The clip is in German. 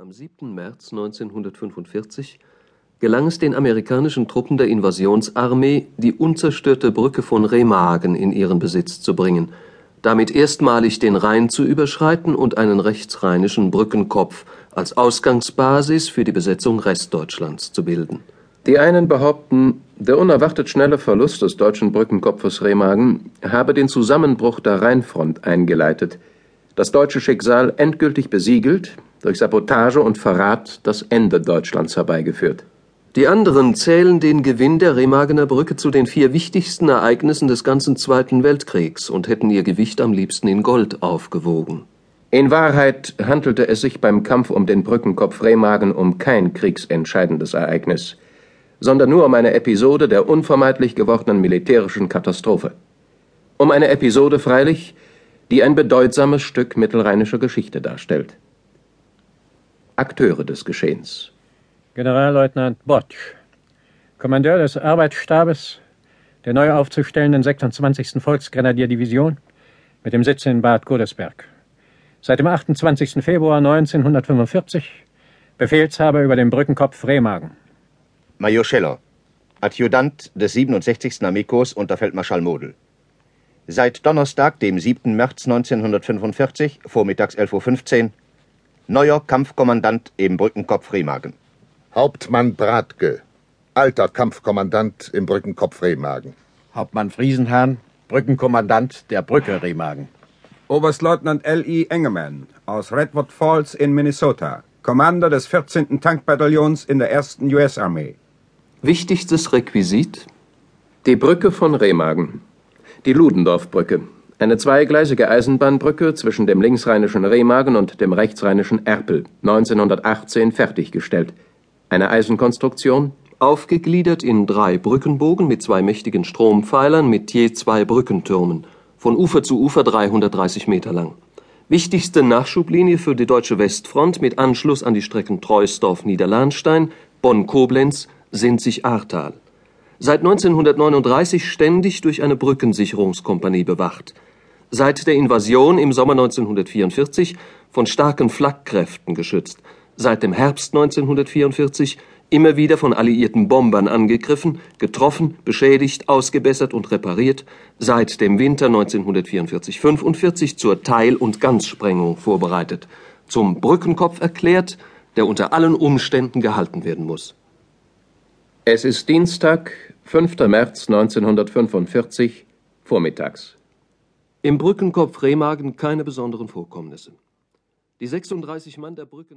Am 7. März 1945 gelang es den amerikanischen Truppen der Invasionsarmee, die unzerstörte Brücke von Remagen in ihren Besitz zu bringen, damit erstmalig den Rhein zu überschreiten und einen rechtsrheinischen Brückenkopf als Ausgangsbasis für die Besetzung Restdeutschlands zu bilden. Die einen behaupten, der unerwartet schnelle Verlust des deutschen Brückenkopfes Remagen habe den Zusammenbruch der Rheinfront eingeleitet, das deutsche Schicksal endgültig besiegelt durch Sabotage und Verrat das Ende Deutschlands herbeigeführt. Die anderen zählen den Gewinn der Remagener Brücke zu den vier wichtigsten Ereignissen des ganzen Zweiten Weltkriegs und hätten ihr Gewicht am liebsten in Gold aufgewogen. In Wahrheit handelte es sich beim Kampf um den Brückenkopf Remagen um kein kriegsentscheidendes Ereignis, sondern nur um eine Episode der unvermeidlich gewordenen militärischen Katastrophe. Um eine Episode freilich, die ein bedeutsames Stück mittelrheinischer Geschichte darstellt. Akteure des Geschehens. Generalleutnant Botsch, Kommandeur des Arbeitsstabes der neu aufzustellenden 26. Volksgrenadierdivision mit dem Sitz in Bad Godesberg. Seit dem 28. Februar 1945 Befehlshaber über den Brückenkopf Remagen. Major Scheller, Adjutant des 67. Armeekorps unter Feldmarschall Model. Seit Donnerstag, dem 7. März 1945, vormittags 11.15 Uhr, Neuer Kampfkommandant im Brückenkopf Remagen. Hauptmann Bratke, alter Kampfkommandant im Brückenkopf Remagen. Hauptmann Friesenhahn, Brückenkommandant der Brücke Remagen. Oberstleutnant L.I. Engemann aus Redwood Falls in Minnesota, Commander des 14. Tankbataillons in der 1. US-Armee. Wichtigstes Requisit: die Brücke von Remagen, die Ludendorffbrücke, eine zweigleisige Eisenbahnbrücke zwischen dem linksrheinischen Remagen und dem rechtsrheinischen Erpel, 1918 fertiggestellt. Eine Eisenkonstruktion, aufgegliedert in drei Brückenbogen mit zwei mächtigen Strompfeilern mit je zwei Brückentürmen, von Ufer zu Ufer 330 Meter lang. Wichtigste Nachschublinie für die deutsche Westfront mit Anschluss an die Strecken Treusdorf-Niederlahnstein, Bonn-Koblenz, Sinzig-Ahrtal. Seit 1939 ständig durch eine Brückensicherungskompanie bewacht. Seit der Invasion im Sommer 1944 von starken Flakkräften geschützt, seit dem Herbst 1944 immer wieder von alliierten Bombern angegriffen, getroffen, beschädigt, ausgebessert und repariert, seit dem Winter 1944-45 zur Teil- und Ganzsprengung vorbereitet, zum Brückenkopf erklärt, der unter allen Umständen gehalten werden muss. Es ist Dienstag, 5. März 1945, vormittags. Im Brückenkopf Remagen keine besonderen Vorkommnisse. Die 36 Mann der Brücken